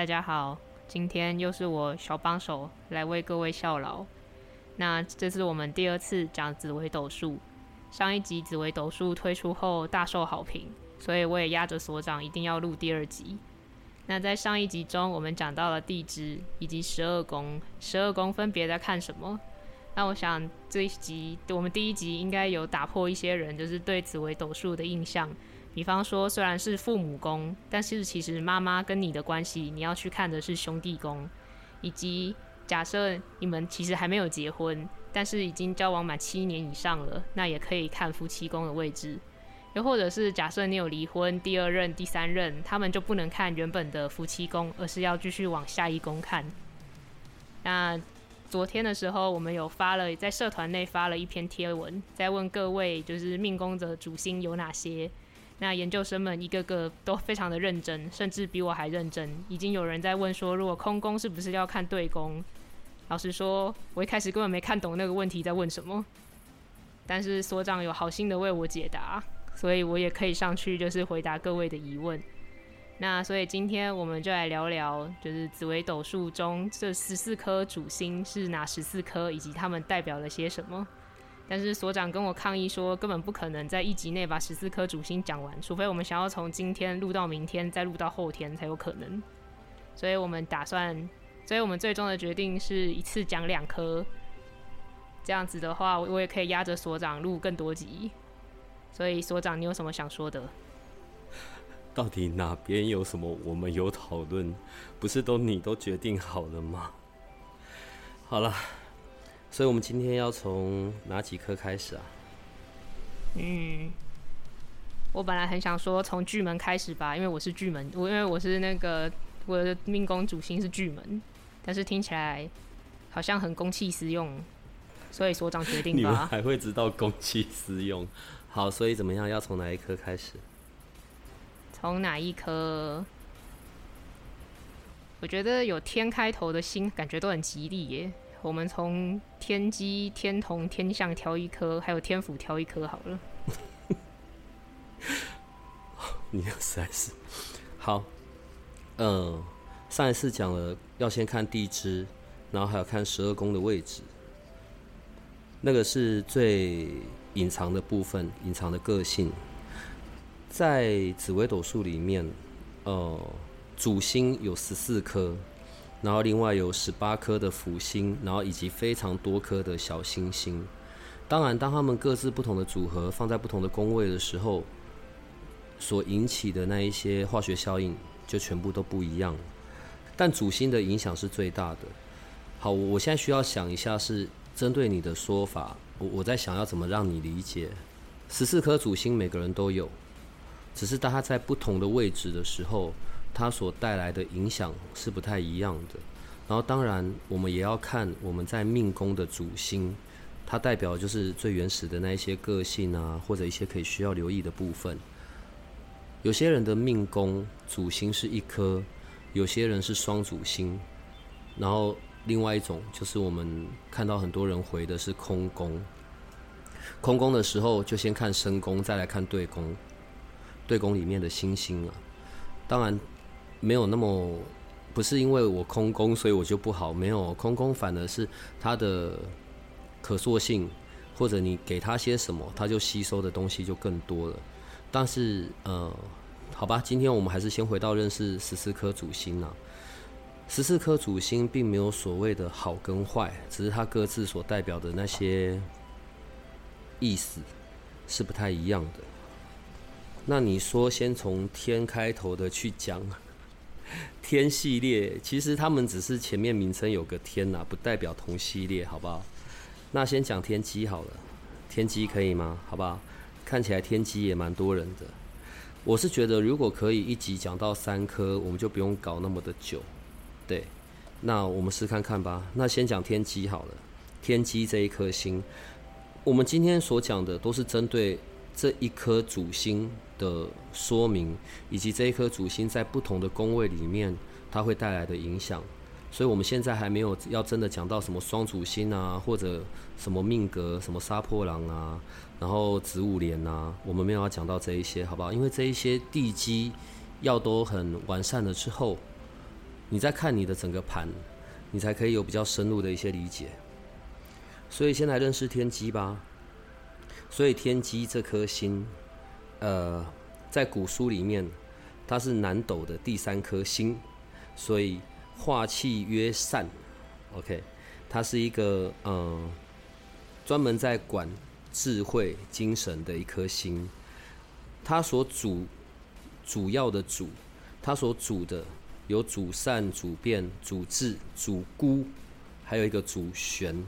大家好，今天又是我小帮手来为各位效劳。那这是我们第二次讲紫微斗数，上一集紫微斗数推出后大受好评，所以我也压着所长一定要录第二集。那在上一集中，我们讲到了地支以及十二宫，十二宫分别在看什么？那我想这一集我们第一集应该有打破一些人就是对紫微斗数的印象。比方说，虽然是父母宫，但是其实妈妈跟你的关系，你要去看的是兄弟宫，以及假设你们其实还没有结婚，但是已经交往满七年以上了，那也可以看夫妻宫的位置。又或者是假设你有离婚，第二任、第三任，他们就不能看原本的夫妻宫，而是要继续往下一宫看。那昨天的时候，我们有发了在社团内发了一篇贴文，在问各位就是命宫的主星有哪些。那研究生们一个个都非常的认真，甚至比我还认真。已经有人在问说，如果空宫是不是要看对宫？老实说，我一开始根本没看懂那个问题在问什么。但是所长有好心的为我解答，所以我也可以上去就是回答各位的疑问。那所以今天我们就来聊聊，就是紫微斗数中这十四颗主星是哪十四颗，以及它们代表了些什么。但是所长跟我抗议说，根本不可能在一集内把十四颗主星讲完，除非我们想要从今天录到明天，再录到后天才有可能。所以我们打算，所以我们最终的决定是一次讲两颗。这样子的话，我也可以压着所长录更多集。所以所长，你有什么想说的？到底哪边有什么我们有讨论？不是都你都决定好了吗？好了。所以，我们今天要从哪几颗开始啊？嗯，我本来很想说从巨门开始吧，因为我是巨门，我因为我是那个我的命宫主星是巨门，但是听起来好像很公器私用，所以所长决定吧。你们还会知道公器私用？好，所以怎么样？要从哪一颗开始？从哪一颗？我觉得有天开头的星，感觉都很吉利耶。我们从天机、天同、天象挑一颗，还有天府挑一颗好了。你实在是好。嗯，上一次讲了要先看地支，然后还要看十二宫的位置，那个是最隐藏的部分，隐藏的个性。在紫微斗数里面，呃，主星有十四颗。然后另外有十八颗的辅星，然后以及非常多颗的小星星。当然，当它们各自不同的组合放在不同的宫位的时候，所引起的那一些化学效应就全部都不一样。但主星的影响是最大的。好，我现在需要想一下，是针对你的说法，我我在想要怎么让你理解。十四颗主星每个人都有，只是当它在不同的位置的时候。它所带来的影响是不太一样的。然后，当然，我们也要看我们在命宫的主星，它代表就是最原始的那一些个性啊，或者一些可以需要留意的部分。有些人的命宫主星是一颗，有些人是双主星。然后，另外一种就是我们看到很多人回的是空宫。空宫的时候，就先看申宫，再来看对宫。对宫里面的星星啊，当然。没有那么，不是因为我空宫，所以我就不好。没有空宫，反而是它的可塑性，或者你给他些什么，他就吸收的东西就更多了。但是，呃，好吧，今天我们还是先回到认识十四颗主星啊。十四颗主星并没有所谓的好跟坏，只是它各自所代表的那些意思是不太一样的。那你说，先从天开头的去讲。天系列其实他们只是前面名称有个天呐，不代表同系列，好不好？那先讲天机好了，天机可以吗？好不好？看起来天机也蛮多人的。我是觉得如果可以一集讲到三颗，我们就不用搞那么的久。对，那我们试看看吧。那先讲天机好了，天机这一颗星，我们今天所讲的都是针对这一颗主星的说明，以及这一颗主星在不同的宫位里面它会带来的影响。所以我们现在还没有要真的讲到什么双主星啊，或者什么命格、什么杀破狼啊，然后子午连啊，我们没有要讲到这一些，好不好？因为这一些地基要都很完善了之后，你再看你的整个盘，你才可以有比较深入的一些理解。所以先来认识天机吧。所以天机这颗星，呃，在古书里面，它是南斗的第三颗星，所以。化气曰善，OK，它是一个嗯，专门在管智慧精神的一颗星。它所主主要的主，它所主的有主善、主变、主智、主孤，还有一个主玄。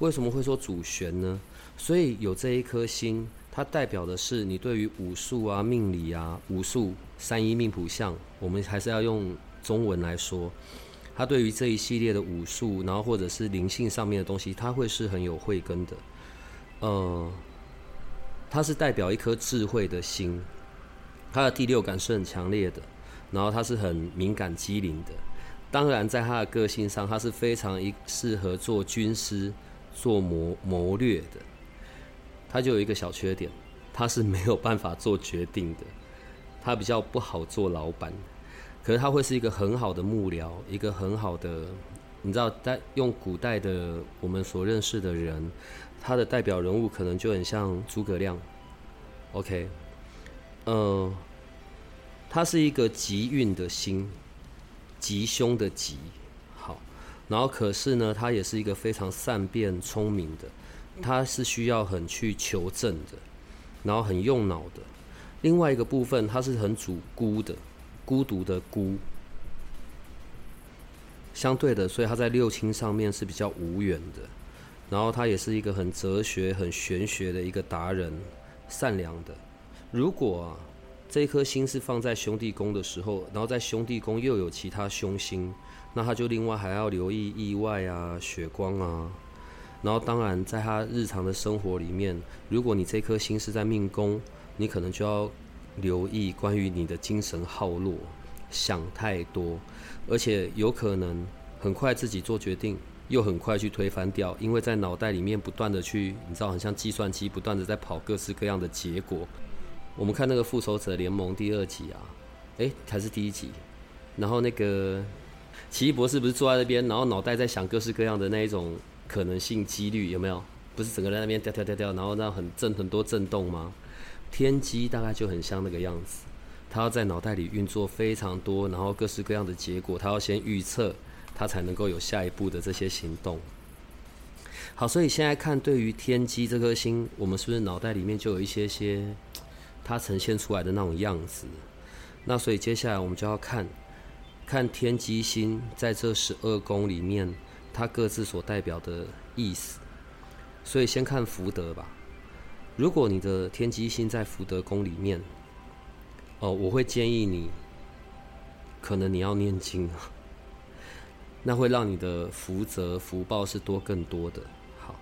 为什么会说主玄呢？所以有这一颗星，它代表的是你对于武术啊、命理啊、武术三一命谱相，我们还是要用中文来说。他对于这一系列的武术，然后或者是灵性上面的东西，他会是很有慧根的。呃，他是代表一颗智慧的心，他的第六感是很强烈的，然后他是很敏感机灵的。当然，在他的个性上，他是非常一适合做军师、做谋谋略的。他就有一个小缺点，他是没有办法做决定的，他比较不好做老板。可是他会是一个很好的幕僚，一个很好的，你知道，在用古代的我们所认识的人，他的代表人物可能就很像诸葛亮。OK，嗯，他是一个吉运的星，吉凶的吉，好，然后可是呢，他也是一个非常善变聪明的，他是需要很去求证的，然后很用脑的。另外一个部分，他是很主孤的。孤独的孤，相对的，所以他在六亲上面是比较无缘的。然后他也是一个很哲学、很玄学的一个达人，善良的。如果啊，这一颗星是放在兄弟宫的时候，然后在兄弟宫又有其他凶星，那他就另外还要留意意外啊、血光啊。然后当然，在他日常的生活里面，如果你这颗星是在命宫，你可能就要。留意关于你的精神耗弱，想太多，而且有可能很快自己做决定，又很快去推翻掉，因为在脑袋里面不断的去，你知道，很像计算机不断的在跑各式各样的结果。我们看那个复仇者联盟第二集啊，诶，还是第一集，然后那个奇异博士不是坐在那边，然后脑袋在想各式各样的那一种 可能性几率有没有？不是整个在那边掉掉掉掉，然后那很震很多震动吗？天机大概就很像那个样子，他要在脑袋里运作非常多，然后各式各样的结果，他要先预测，他才能够有下一步的这些行动。好，所以现在看对于天机这颗星，我们是不是脑袋里面就有一些些它呈现出来的那种样子？那所以接下来我们就要看看天机星在这十二宫里面，它各自所代表的意思。所以先看福德吧。如果你的天机星在福德宫里面，哦，我会建议你，可能你要念经啊，那会让你的福泽福报是多更多的。好，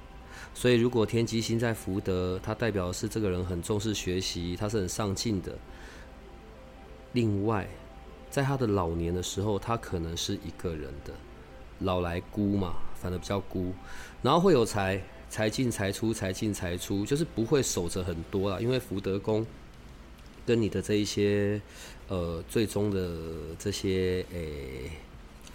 所以如果天机星在福德，它代表的是这个人很重视学习，他是很上进的。另外，在他的老年的时候，他可能是一个人的，老来孤嘛，反正比较孤，然后会有财。财进财出，财进财出，就是不会守着很多啦，因为福德宫跟你的这一些呃最终的这些诶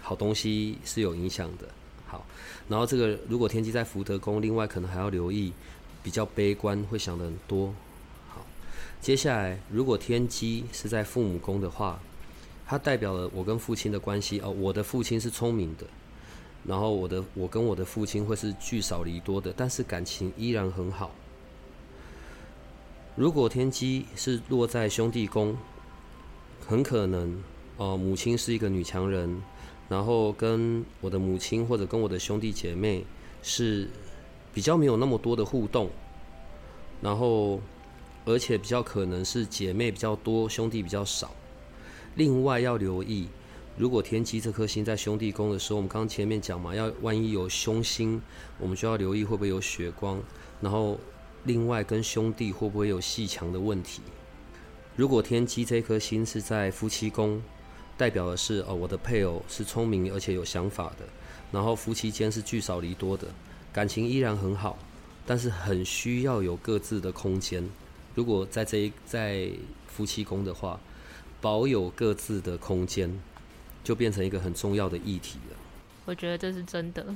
好东西是有影响的。好，然后这个如果天机在福德宫，另外可能还要留意比较悲观，会想的很多。好，接下来如果天机是在父母宫的话，它代表了我跟父亲的关系哦，我的父亲是聪明的。然后我的我跟我的父亲会是聚少离多的，但是感情依然很好。如果天机是落在兄弟宫，很可能哦，母亲是一个女强人，然后跟我的母亲或者跟我的兄弟姐妹是比较没有那么多的互动，然后而且比较可能是姐妹比较多，兄弟比较少。另外要留意，如果天机这颗星在兄弟宫的时候，我们刚刚前面讲嘛，要万一有凶星，我们就要留意会不会有血光。然后另外跟兄弟会不会有细强的问题？如果天机这颗星是在夫妻宫，代表的是哦，我的配偶是聪明而且有想法的，然后夫妻间是聚少离多的，感情依然很好，但是很需要有各自的空间。如果在这一在夫妻宫的话，保有各自的空间，就变成一个很重要的议题了。我觉得这是真的，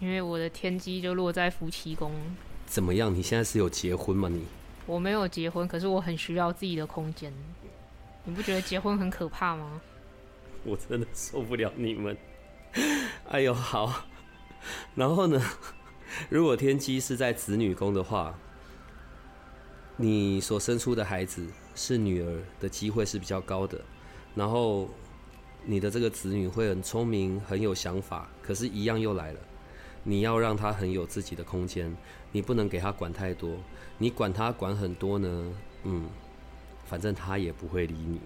因为我的天机就落在夫妻宫。怎么样？你现在是有结婚吗？你？我没有结婚，可是我很需要自己的空间。你不觉得结婚很可怕吗？我真的受不了你们。哎呦，好。然后呢？如果天机是在子女宫的话，你所生出的孩子是女儿的机会是比较高的。然后你的这个子女会很聪明，很有想法。可是，一样又来了，你要让他很有自己的空间，你不能给他管太多。你管他管很多呢，嗯，反正他也不会理你。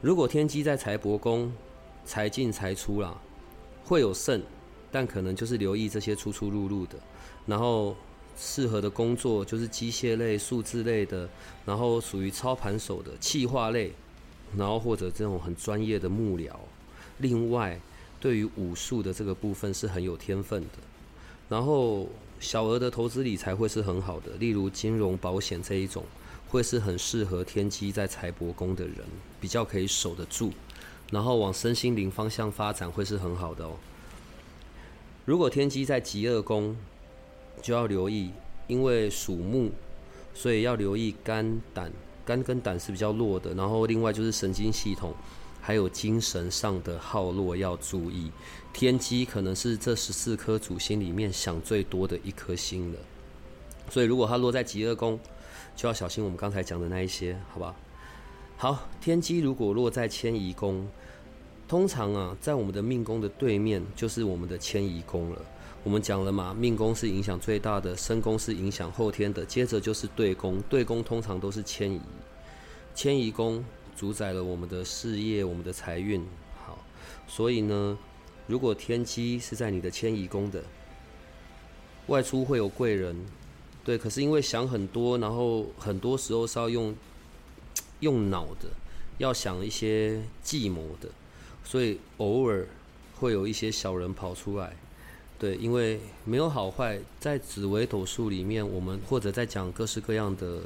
如果天机在财帛宫，财进财出啦，会有胜，但可能就是留意这些出出入入的。然后适合的工作就是机械类、数字类的，然后属于操盘手的企划类，然后或者这种很专业的幕僚。另外，对于武术的这个部分是很有天分的。然后。小额的投资理财会是很好的，例如金融保险这一种，会是很适合天机在财帛宫的人，比较可以守得住。然后往身心灵方向发展会是很好的哦。如果天机在极恶宫，就要留意，因为属木，所以要留意肝胆，肝跟胆是比较弱的。然后另外就是神经系统。还有精神上的耗落要注意，天机可能是这十四颗主星里面想最多的一颗星了，所以如果它落在极恶宫，就要小心我们刚才讲的那一些，好吧？好，天机如果落在迁移宫，通常啊，在我们的命宫的对面就是我们的迁移宫了。我们讲了嘛，命宫是影响最大的，身宫是影响后天的，接着就是对宫，对宫通常都是迁移，迁移宫。主宰了我们的事业，我们的财运。好，所以呢，如果天机是在你的迁移宫的，外出会有贵人，对。可是因为想很多，然后很多时候是要用用脑的，要想一些计谋的，所以偶尔会有一些小人跑出来。对，因为没有好坏，在紫微斗数里面，我们或者在讲各式各样的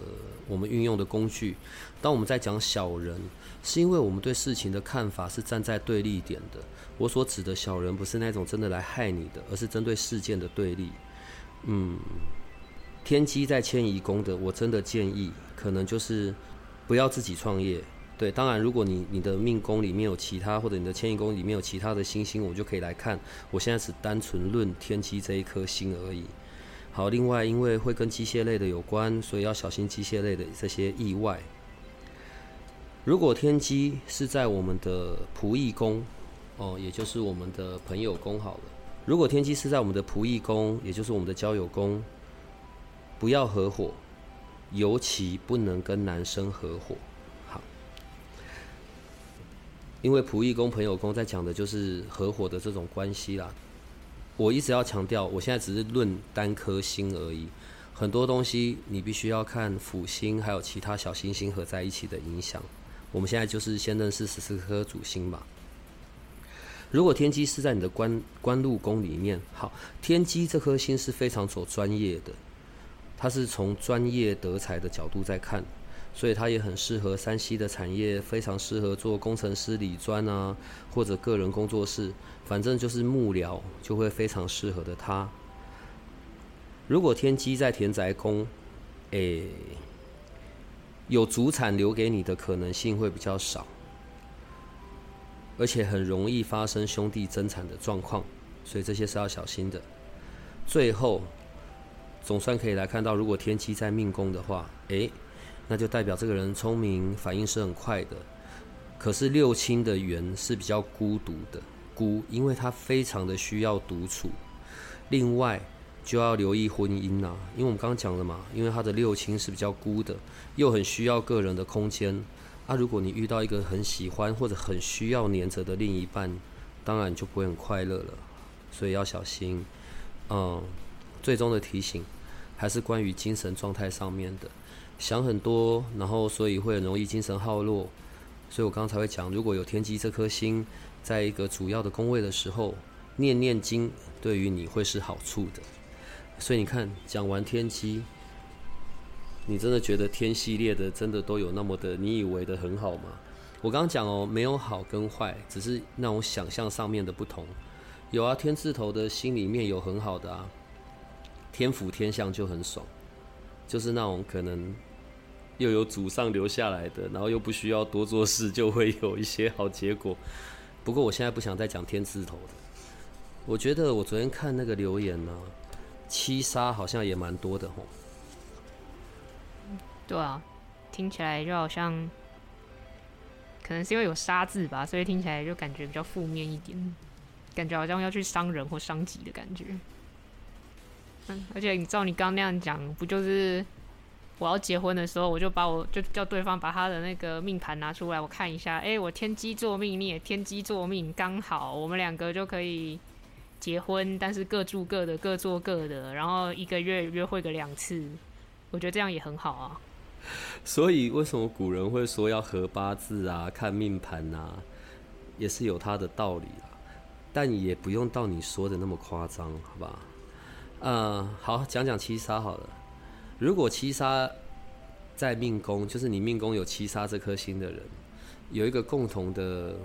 我们运用的工具。当我们在讲小人，是因为我们对事情的看法是站在对立点的。我所指的小人，不是那种真的来害你的，而是针对事件的对立。嗯，天机在迁移宫的，我真的建议，可能就是不要自己创业。对，当然，如果你你的命宫里面有其他，或者你的迁移宫里面有其他的星星，我就可以来看。我现在只单纯论天机这一颗星而已。好，另外，因为会跟机械类的有关，所以要小心机械类的这些意外。如果天机是在我们的仆役宫，哦，也就是我们的朋友宫好了。如果天机是在我们的仆役宫，也就是我们的交友宫，不要合伙，尤其不能跟男生合伙。因为仆役宫、朋友宫在讲的就是合伙的这种关系啦。我一直要强调，我现在只是论单颗星而已，很多东西你必须要看辅星还有其他小星星合在一起的影响。我们现在就是先认识十四颗主星吧。如果天机是在你的官官禄宫里面，好，天机这颗星是非常走专业的，它是从专业得财的角度在看。所以它也很适合山西的产业，非常适合做工程师、理专啊，或者个人工作室，反正就是幕僚就会非常适合的它。如果天机在田宅宫，诶，有主产留给你的可能性会比较少，而且很容易发生兄弟争产的状况，所以这些是要小心的。最后，总算可以来看到，如果天机在命宫的话，诶。那就代表这个人聪明，反应是很快的。可是六亲的缘是比较孤独的，孤，因为他非常的需要独处。另外，就要留意婚姻呐，因为我们刚刚讲了嘛，因为他的六亲是比较孤的，又很需要个人的空间。啊，如果你遇到一个很喜欢或者很需要黏着的另一半，当然就不会很快乐了，所以要小心。嗯，最终的提醒还是关于精神状态上面的，想很多，然后所以会很容易精神耗落。所以我刚才会讲，如果有天机这颗星在一个主要的宫位的时候，念念经对于你会是好处的。所以你看，讲完天机。你真的觉得天系列的真的都有那么的你以为的很好吗？我刚刚讲哦，没有好跟坏，只是那种想象上面的不同。有啊，天字头的心里面有很好的啊，天府天相就很爽，就是那种可能又有祖上留下来的，然后又不需要多做事，就会有一些好结果。不过我现在不想再讲天字头的，我觉得我昨天看那个留言呢，七杀好像也蛮多的吼。对啊，听起来就好像，可能是因为有“杀”字吧，所以听起来就感觉比较负面一点，感觉好像要去伤人或伤己的感觉。嗯，而且你照你刚刚那样讲，不就是我要结婚的时候，我就把我就叫对方把他的那个命盘拿出来，我看一下，哎，我天机作命，你也天机作命，刚好我们两个就可以结婚，但是各住各的，各做各的，然后一个月约会个两次，我觉得这样也很好啊。所以，为什么古人会说要合八字啊、看命盘啊，也是有他的道理啦。但也不用到你说的那么夸张，好吧？呃，好，讲讲七杀好了。如果七杀在命宫，就是你命宫有七杀这颗星的人，有一个共同的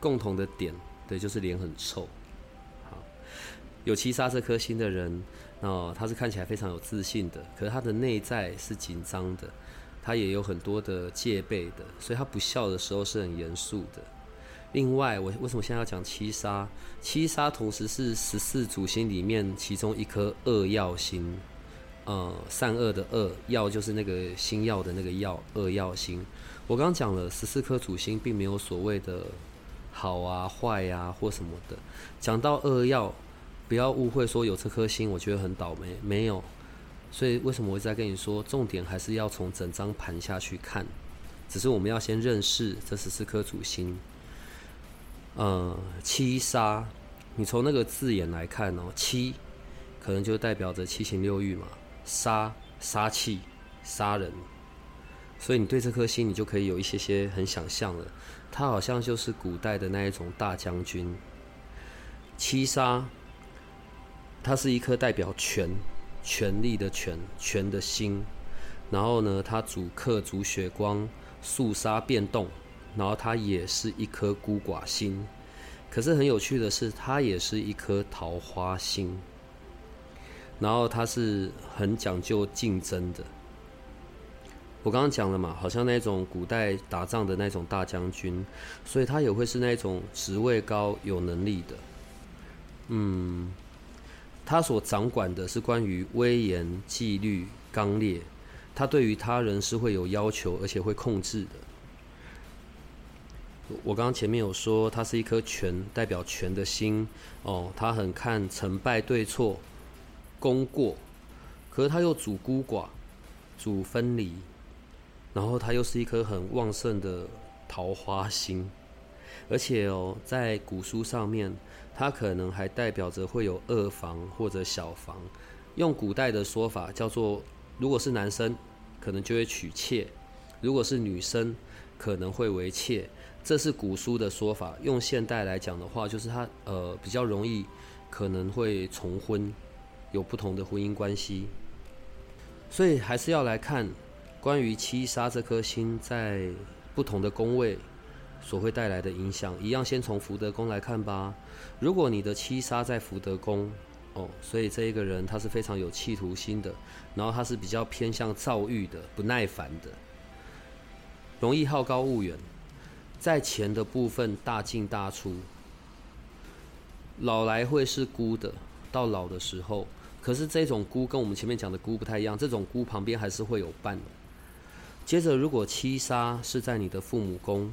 共同的点，对，就是脸很臭。好，有七杀这颗星的人。哦，他是看起来非常有自信的，可是他的内在是紧张的，他也有很多的戒备的，所以他不笑的时候是很严肃的。另外，我为什么现在要讲七杀？七杀同时是十四主星里面其中一颗恶曜星，呃，善恶的恶，曜就是那个星耀的那个曜，恶曜星。我刚刚讲了十四颗主星，并没有所谓的好啊、坏啊或什么的。讲到恶曜。不要误会，说有这颗星，我觉得很倒霉。没有，所以为什么我一直在跟你说，重点还是要从整张盘下去看。只是我们要先认识这十四颗主星。呃，七杀，你从那个字眼来看哦，七可能就代表着七情六欲嘛，杀杀气杀人，所以你对这颗星，你就可以有一些些很想象了。它好像就是古代的那一种大将军。七杀。它是一颗代表权、权力的权、权的心，然后呢，它主克主血光、肃杀变动，然后它也是一颗孤寡心。可是很有趣的是，它也是一颗桃花心。然后它是很讲究竞争的。我刚刚讲了嘛，好像那种古代打仗的那种大将军，所以他也会是那种职位高、有能力的。嗯。他所掌管的是关于威严、纪律、刚烈，他对于他人是会有要求，而且会控制的。我刚刚前面有说，他是一颗权，代表权的心哦，他很看成败对错、功过，可是他又主孤寡、主分离，然后他又是一颗很旺盛的桃花心，而且哦，在古书上面。它可能还代表着会有二房或者小房，用古代的说法叫做，如果是男生，可能就会娶妾；如果是女生，可能会为妾。这是古书的说法。用现代来讲的话，就是他呃比较容易可能会重婚，有不同的婚姻关系。所以还是要来看关于七杀这颗星在不同的宫位。所会带来的影响，一样先从福德宫来看吧。如果你的七杀在福德宫，哦，所以这一个人他是非常有企图心的，然后他是比较偏向躁郁的、不耐烦的，容易好高骛远，在钱的部分大进大出，老来会是孤的，到老的时候，可是这种孤跟我们前面讲的孤不太一样，这种孤旁边还是会有伴。接着，如果七杀是在你的父母宫。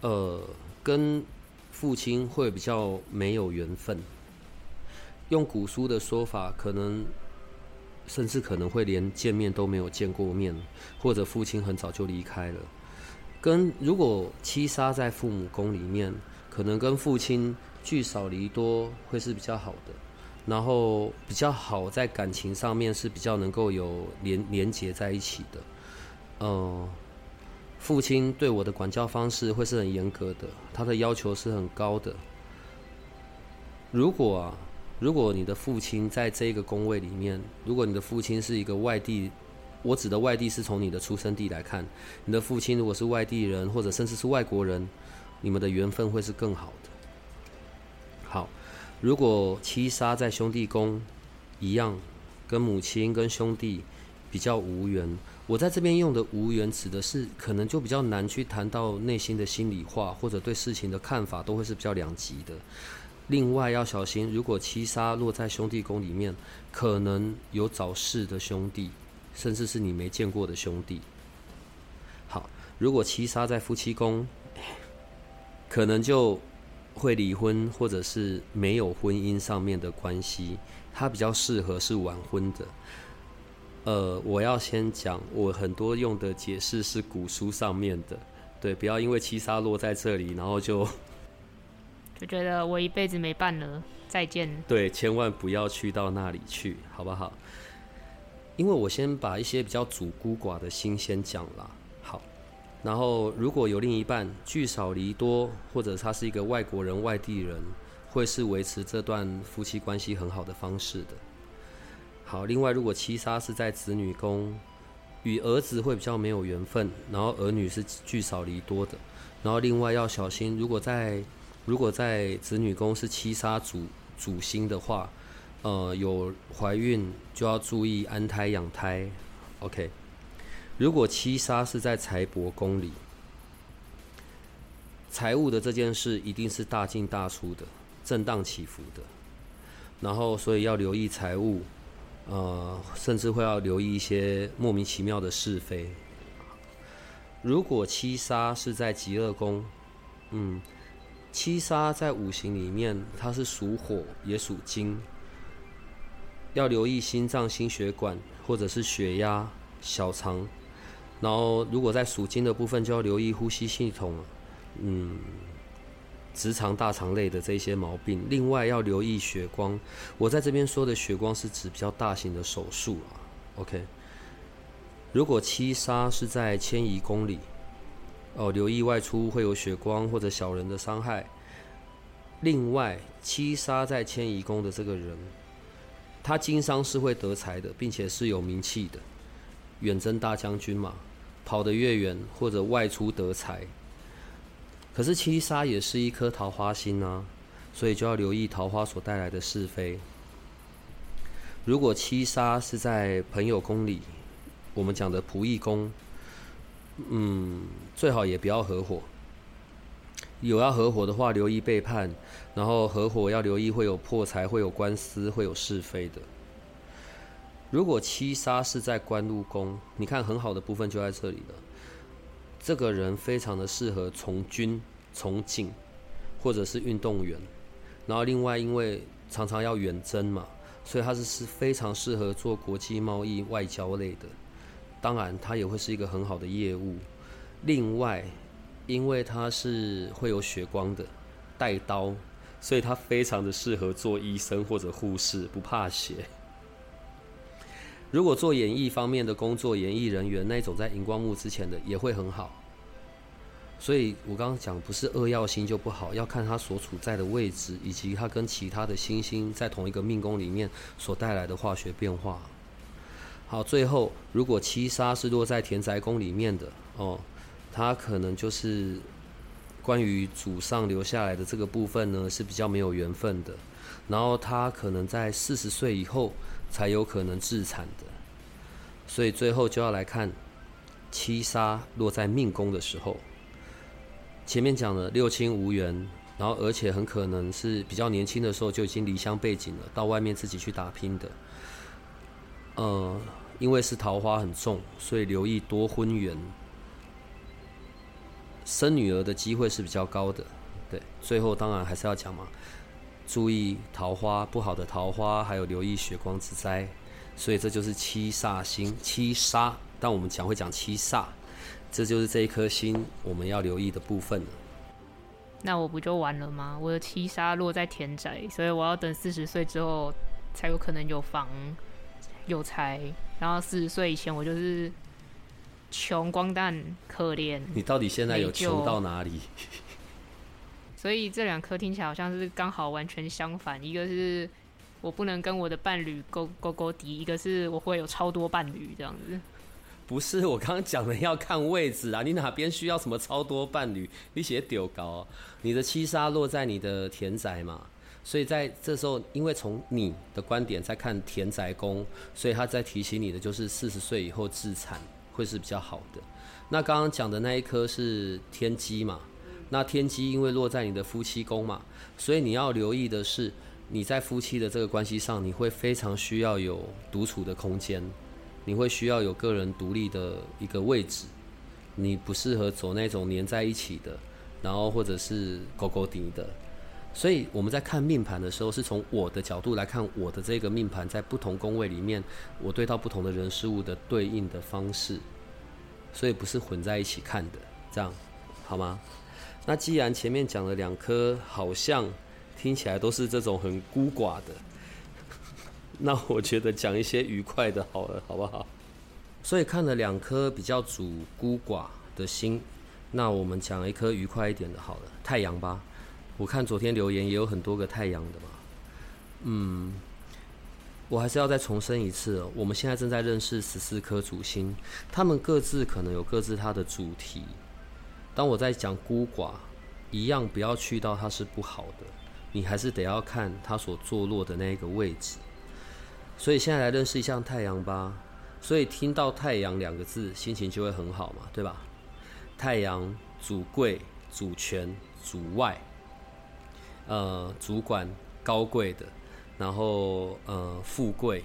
呃，跟父亲会比较没有缘分，用古书的说法，可能甚至可能会连见面都没有见过面，或者父亲很早就离开了。跟如果七杀在父母宫里面，可能跟父亲聚少离多会是比较好的，然后比较好在感情上面是比较能够有连连结在一起的。嗯，父亲对我的管教方式会是很严格的，他的要求是很高的。如果啊，如果你的父亲在这个宫位里面，如果你的父亲是一个外地，我指的外地是从你的出生地来看，你的父亲如果是外地人或者甚至是外国人，你们的缘分会是更好的。如果七杀在兄弟宫，一样，跟母亲跟兄弟比较无缘。我在这边用的无缘，指的是可能就比较难去谈到内心的心里话，或者对事情的看法，都会是比较两极的。另外要小心，如果七杀落在兄弟宫里面，可能有早逝的兄弟，甚至是你没见过的兄弟。好，如果七杀在夫妻宫，可能就会离婚，或者是没有婚姻上面的关系，它比较适合是晚婚的。呃，我要先讲，我很多用的解释是古书上面的，对，不要因为七杀落在这里，然后就。就觉得我一辈子没伴了，再见。对，千万不要去到那里去，好不好？因为我先把一些比较主孤寡的心先讲了，好。然后如果有另一半聚少离多，或者他是一个外国人、外地人，会是维持这段夫妻关系很好的方式的。好，另外如果七杀是在子女宫，与儿子会比较没有缘分，然后儿女是聚少离多的。然后另外要小心，如果在如果在子女宫是七杀主主星的话，呃，有怀孕就要注意安胎养胎。OK，如果七杀是在财帛宫里，财务的这件事一定是大进大出的，震荡起伏的。然后，所以要留意财务，呃，甚至会要留意一些莫名其妙的是非。如果七杀是在极乐宫，嗯。七杀在五行里面，它是属火，也属金，要留意心脏、心血管或者是血压、小肠。然后，如果在属金的部分，就要留意呼吸系统，嗯，直肠、大肠类的这些毛病。另外，要留意血光。我在这边说的血光是指比较大型的手术啊。OK，如果七杀是在迁移宫里。哦，留意外出会有血光或者小人的伤害。另外，七杀在迁移宫的这个人，他经商是会得财的，并且是有名气的，远征大将军嘛，跑得越远或者外出得财。可是七杀也是一颗桃花星啊，所以就要留意桃花所带来的是非。如果七杀是在朋友宫里，我们讲的仆役宫。嗯，最好也不要合伙。有要合伙的话，留意背叛；然后合伙要留意会有破财、会有官司、会有是非的。如果七杀是在官禄宫，你看很好的部分就在这里了。这个人非常的适合从军、从警，或者是运动员。然后另外，因为常常要远征嘛，所以他是是非常适合做国际贸易、外交类的。当然，他也会是一个很好的业务。另外，因为他是会有血光的，带刀，所以他非常的适合做医生或者护士，不怕血。如果做演艺方面的工作，演艺人员那种在荧光幕之前的也会很好。所以我刚刚讲，不是二曜星就不好，要看他所处在的位置，以及他跟其他的星星在同一个命宫里面所带来的化学变化。好，最后如果七杀是落在田宅宫里面的哦，他可能就是关于祖上留下来的这个部分呢是比较没有缘分的，然后他可能在四十岁以后才有可能自产的，所以最后就要来看七杀落在命宫的时候，前面讲了六亲无缘，然后而且很可能是比较年轻的时候就已经离乡背井了，到外面自己去打拼的。呃，因为是桃花很重，所以留意多婚缘，生女儿的机会是比较高的。对，最后当然还是要讲嘛，注意桃花不好的桃花，还有留意血光之灾。所以这就是七煞星，七杀。但我们讲会讲七煞，这就是这一颗星我们要留意的部分了。那我不就完了吗？我的七杀落在田宅，所以我要等四十岁之后才有可能有房有财。然后四十岁以前，我就是穷光蛋、可怜。你到底现在有穷到哪里？所以这两颗听起来好像是刚好完全相反，一个是我不能跟我的伴侣勾勾勾敌，一个是我会有超多伴侣这样子。不是我刚刚讲的要看位置啊，你哪边需要什么超多伴侣？你写丢高，你的七杀落在你的田宅嘛，所以在这时候，因为从你的观点在看田宅宫，所以他在提醒你的就是四十岁以后自产会是比较好的。那刚刚讲的那一颗是天机嘛？那天机因为落在你的夫妻宫嘛，所以你要留意的是，你在夫妻的这个关系上，你会非常需要有独处的空间，你会需要有个人独立的一个位置，你不适合走那种黏在一起的，然后或者是勾勾顶的。所以我们在看命盘的时候，是从我的角度来看我的这个命盘在不同宫位里面，我对到不同的人事物的对应的方式，所以不是混在一起看的，这样好吗？那既然前面讲了两颗，好像听起来都是这种很孤寡的，那我觉得讲一些愉快的好了，好不好？所以看了两颗比较主孤寡的心，那我们讲一颗愉快一点的好了，太阳吧。我看昨天留言也有很多个太阳的嘛，嗯，我还是要再重申一次，我们现在正在认识十四颗主星，他们各自可能有各自它的主题。当我在讲孤寡，一样不要去到它是不好的，你还是得要看它所坐落的那个位置。所以现在来认识一下太阳吧。所以听到太阳两个字，心情就会很好嘛，对吧？太阳主贵、主权、主外，呃，主管高贵的，然后呃，富贵，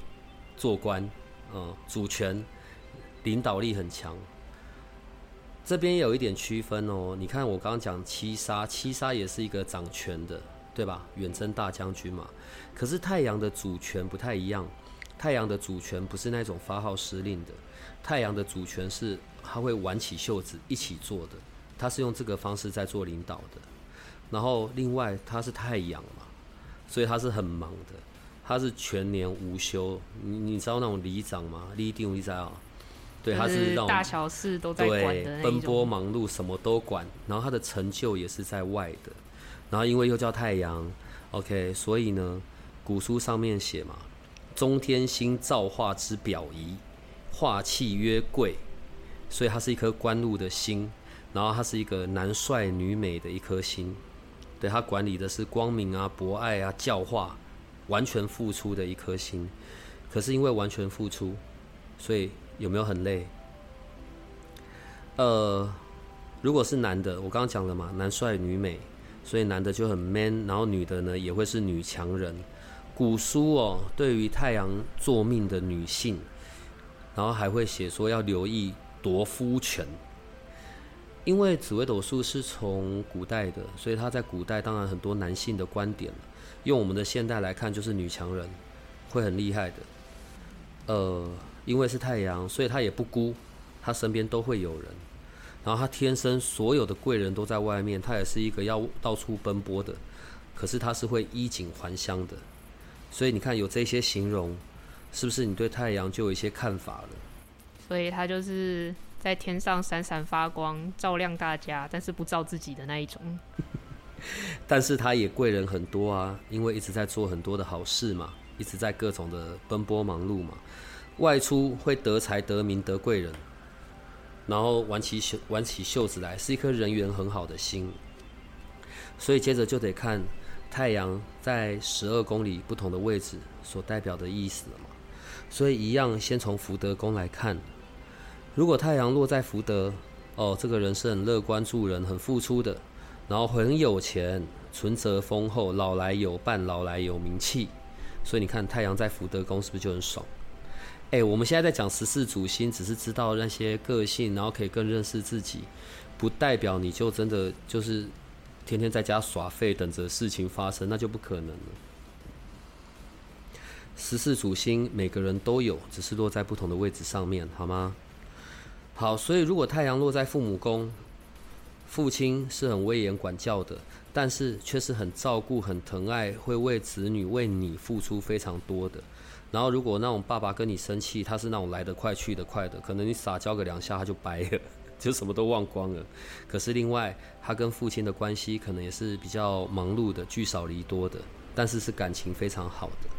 做官，呃，主权，领导力很强。这边有一点区分哦，你看我刚刚讲七杀，七杀也是一个掌权的，对吧？远征大将军嘛。可是太阳的主权不太一样，太阳的主权不是那种发号施令的，太阳的主权是他会挽起袖子一起做的，他是用这个方式在做领导的。然后另外他是太阳嘛，所以他是很忙的，他是全年无休。你你知道那种里长吗？里长你知道？对，他是大小事都在管的奔波忙碌，什么都管。然后他的成就也是在外的。然后因为又叫太阳，OK，所以呢，古书上面写嘛，中天星造化之表仪，化气曰贵，所以它是一颗官禄的星。然后它是一个男帅女美的一颗星，对，它管理的是光明啊、博爱啊、教化，完全付出的一颗星。可是因为完全付出，所以。有没有很累？呃，如果是男的，我刚刚讲了嘛，男帅女美，所以男的就很 man，然后女的呢也会是女强人。古书哦，对于太阳作命的女性，然后还会写说要留意夺夫权，因为紫微斗数是从古代的，所以他在古代当然很多男性的观点，用我们的现代来看就是女强人会很厉害的，呃。因为是太阳，所以他也不孤，他身边都会有人。然后他天生所有的贵人都在外面，他也是一个要到处奔波的。可是他是会衣锦还乡的。所以你看有这些形容，是不是你对太阳就有一些看法了？所以他就是在天上闪闪发光，照亮大家，但是不照自己的那一种。但是他也贵人很多啊，因为一直在做很多的好事嘛，一直在各种的奔波忙碌嘛。外出会得财得名得贵人，然后挽起袖挽起袖子来，是一颗人缘很好的心。所以接着就得看太阳在十二公里不同的位置所代表的意思了嘛。所以一样，先从福德宫来看。如果太阳落在福德，哦，这个人是很乐观助人、很付出的，然后很有钱，存折丰厚，老来有伴，老来有名气。所以你看太阳在福德宫是不是就很爽？哎，我们现在在讲十四主星，只是知道那些个性，然后可以更认识自己，不代表你就真的就是天天在家耍废，等着事情发生，那就不可能了。十四主星每个人都有，只是落在不同的位置上面，好吗？好，所以如果太阳落在父母宫，父亲是很威严管教的，但是却是很照顾、很疼爱，会为子女、为你付出非常多的。然后如果那种爸爸跟你生气，他是那种来得快去得快的，可能你撒娇个两下他就掰了，就什么都忘光了。可是另外，他跟父亲的关系可能也是比较忙碌的，聚少离多的，但是是感情非常好的。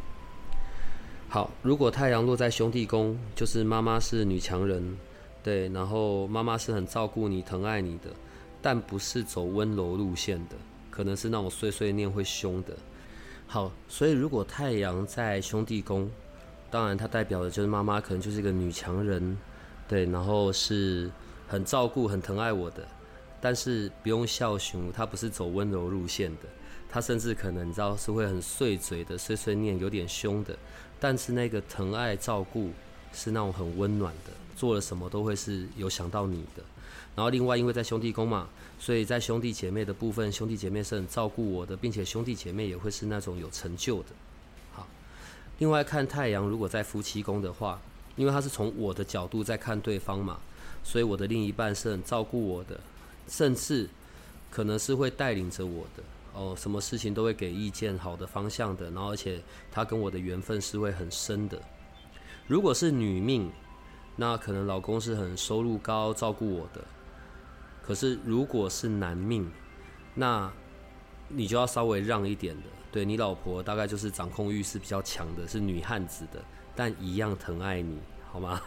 好，如果太阳落在兄弟宫，就是妈妈是女强人，对，然后妈妈是很照顾你、疼爱你的，但不是走温柔路线的，可能是那种碎碎念会凶的。好，所以如果太阳在兄弟宫，当然它代表的就是妈妈可能就是一个女强人，对，然后是很照顾、很疼爱我的，但是不用孝雄，她不是走温柔路线的，她甚至可能你知道是会很碎嘴的、碎碎念、有点凶的。但是那个疼爱照顾是那种很温暖的，做了什么都会是有想到你的。然后另外，因为在兄弟宫嘛，所以在兄弟姐妹的部分，兄弟姐妹是很照顾我的，并且兄弟姐妹也会是那种有成就的。另外看太阳，如果在夫妻宫的话，因为他是从我的角度在看对方嘛，所以我的另一半是很照顾我的，甚至可能是会带领着我的。哦，什么事情都会给意见，好的方向的，然后而且他跟我的缘分是会很深的。如果是女命，那可能老公是很收入高，照顾我的。可是如果是男命，那你就要稍微让一点的。对你老婆大概就是掌控欲是比较强的，是女汉子的，但一样疼爱你，好吗？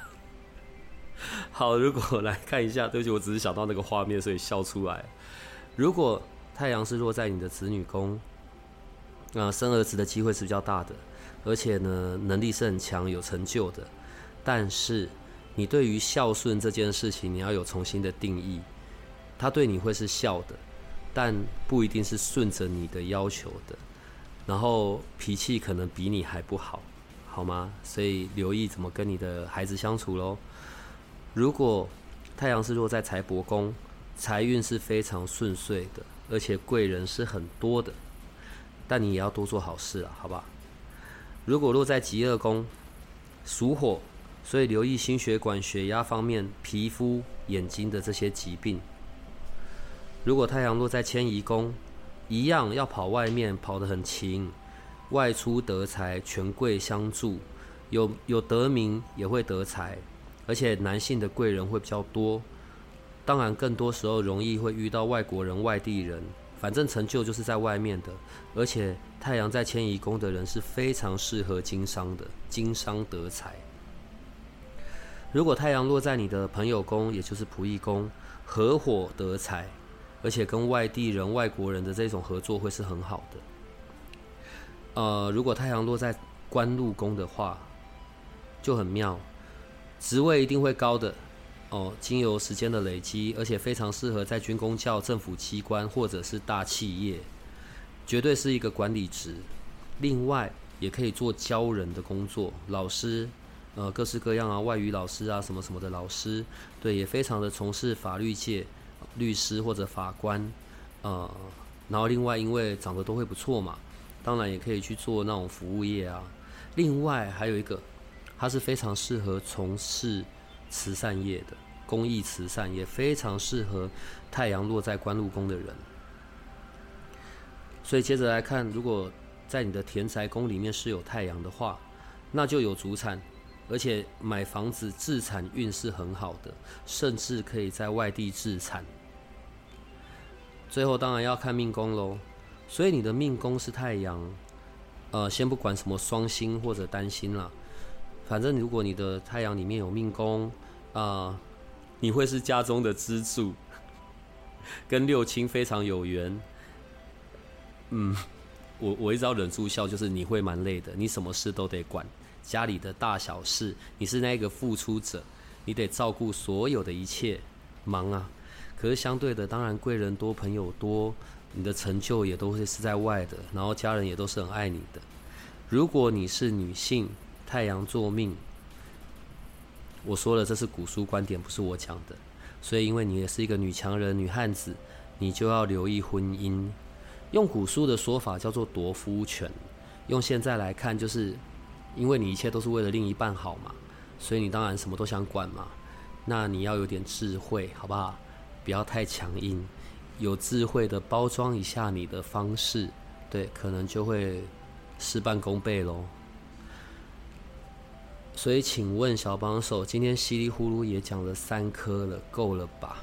好，如果来看一下，对不起，我只是想到那个画面，所以笑出来。如果太阳是落在你的子女宫，啊，生儿子的机会是比较大的，而且呢，能力是很强、有成就的。但是，你对于孝顺这件事情，你要有重新的定义。他对你会是孝的，但不一定是顺着你的要求的。然后脾气可能比你还不好，好吗？所以留意怎么跟你的孩子相处喽。如果太阳是落在财帛宫，财运是非常顺遂的。而且贵人是很多的，但你也要多做好事啊，好吧？如果落在极恶宫，属火，所以留意心血管、血压方面、皮肤、眼睛的这些疾病。如果太阳落在迁移宫，一样要跑外面，跑得很勤，外出得财，权贵相助，有有得名也会得财，而且男性的贵人会比较多。当然，更多时候容易会遇到外国人、外地人，反正成就就是在外面的。而且太阳在迁移宫的人是非常适合经商的，经商得财。如果太阳落在你的朋友宫，也就是仆役宫，合伙得财，而且跟外地人、外国人的这种合作会是很好的。呃，如果太阳落在官禄宫的话，就很妙，职位一定会高的。哦，经由时间的累积，而且非常适合在军工教、政府机关或者是大企业，绝对是一个管理职。另外，也可以做教人的工作，老师，呃，各式各样啊，外语老师啊，什么什么的老师，对，也非常的从事法律界，律师或者法官，呃，然后另外因为长得都会不错嘛，当然也可以去做那种服务业啊。另外还有一个，他是非常适合从事。慈善业的公益慈善也非常适合太阳落在官禄宫的人，所以接着来看，如果在你的田宅宫里面是有太阳的话，那就有主产，而且买房子自产运是很好的，甚至可以在外地自产。最后当然要看命宫喽，所以你的命宫是太阳，呃，先不管什么双星或者单星了。反正如果你的太阳里面有命宫，啊，你会是家中的支柱，跟六亲非常有缘。嗯，我我一直要忍住笑，就是你会蛮累的，你什么事都得管，家里的大小事，你是那个付出者，你得照顾所有的一切，忙啊。可是相对的，当然贵人多，朋友多，你的成就也都会是在外的，然后家人也都是很爱你的。如果你是女性，太阳作命，我说了，这是古书观点，不是我讲的。所以，因为你也是一个女强人、女汉子，你就要留意婚姻。用古书的说法叫做夺夫权，用现在来看，就是因为你一切都是为了另一半好嘛，所以你当然什么都想管嘛。那你要有点智慧，好不好？不要太强硬，有智慧的包装一下你的方式，对，可能就会事半功倍喽。所以，请问小帮手，今天稀里呼噜也讲了三颗了，够了吧？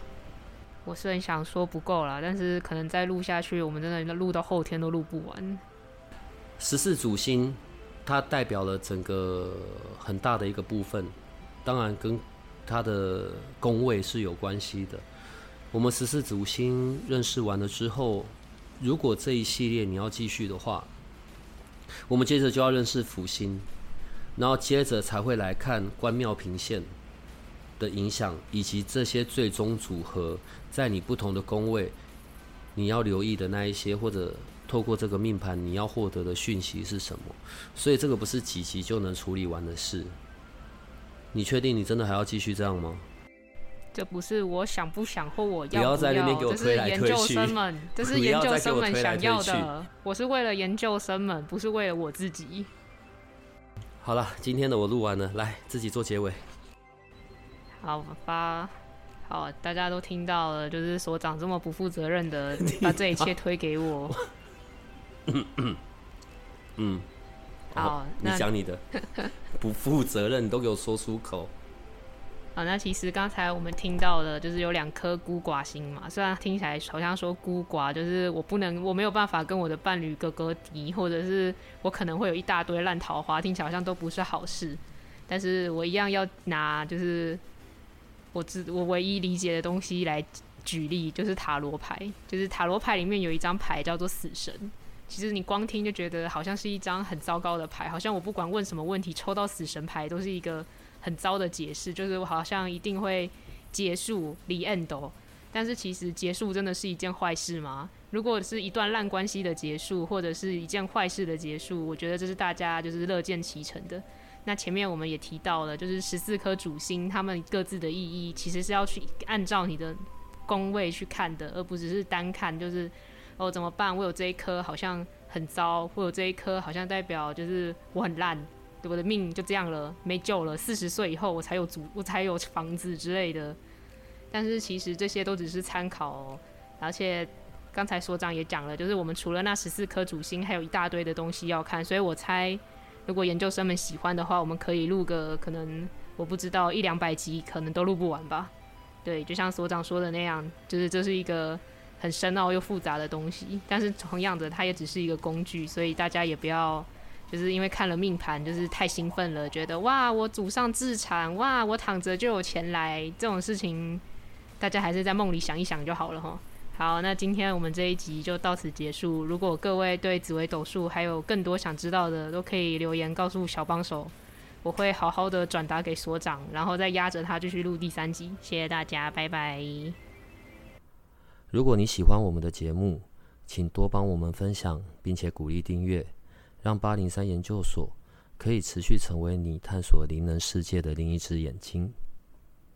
我是很想说不够了，但是可能再录下去，我们真的录到后天都录不完。十四主星，它代表了整个很大的一个部分，当然跟它的宫位是有关系的。我们十四主星认识完了之后，如果这一系列你要继续的话，我们接着就要认识辅星，然后接着才会来看关庙平线。的影响，以及这些最终组合，在你不同的宫位，你要留意的那一些，或者透过这个命盘你要获得的讯息是什么？所以这个不是几集就能处理完的事。你确定你真的还要继续这样吗？这不是我想不想或我要不要在那边给我推来推去。这是 研究生们想要的。我是为了研究生们，不是为了我自己。好了，今天的我录完了，来自己做结尾。好吧，好，大家都听到了，就是所长这么不负责任的 把这一切推给我。嗯，好，你讲你的，不负责任都给我说出口。好，那其实刚才我们听到的，就是有两颗孤寡星嘛。虽然听起来好像说孤寡，就是我不能，我没有办法跟我的伴侣哥哥敌，或者是我可能会有一大堆烂桃花，听起来好像都不是好事。但是我一样要拿，就是。我只我唯一理解的东西来举例，就是塔罗牌，就是塔罗牌里面有一张牌叫做死神。其实你光听就觉得好像是一张很糟糕的牌，好像我不管问什么问题，抽到死神牌都是一个很糟的解释，就是我好像一定会结束离 end。但是其实结束真的是一件坏事吗？如果是一段烂关系的结束，或者是一件坏事的结束，我觉得这是大家就是乐见其成的。那前面我们也提到了，就是十四颗主星，它们各自的意义其实是要去按照你的宫位去看的，而不只是单看，就是哦怎么办？我有这一颗好像很糟，或者这一颗好像代表就是我很烂，我的命就这样了，没救了。四十岁以后我才有足，我才有房子之类的。但是其实这些都只是参考，哦，而且刚才所长也讲了，就是我们除了那十四颗主星，还有一大堆的东西要看，所以我猜。如果研究生们喜欢的话，我们可以录个可能我不知道一两百集，可能都录不完吧。对，就像所长说的那样，就是这是一个很深奥又复杂的东西。但是同样的，它也只是一个工具，所以大家也不要就是因为看了命盘就是太兴奋了，觉得哇我祖上自产，哇我躺着就有钱来，这种事情大家还是在梦里想一想就好了哈。好，那今天我们这一集就到此结束。如果各位对紫薇斗数还有更多想知道的，都可以留言告诉小帮手，我会好好的转达给所长，然后再压着他继续录第三集。谢谢大家，拜拜。如果你喜欢我们的节目，请多帮我们分享，并且鼓励订阅，让八零三研究所可以持续成为你探索灵能世界的另一只眼睛。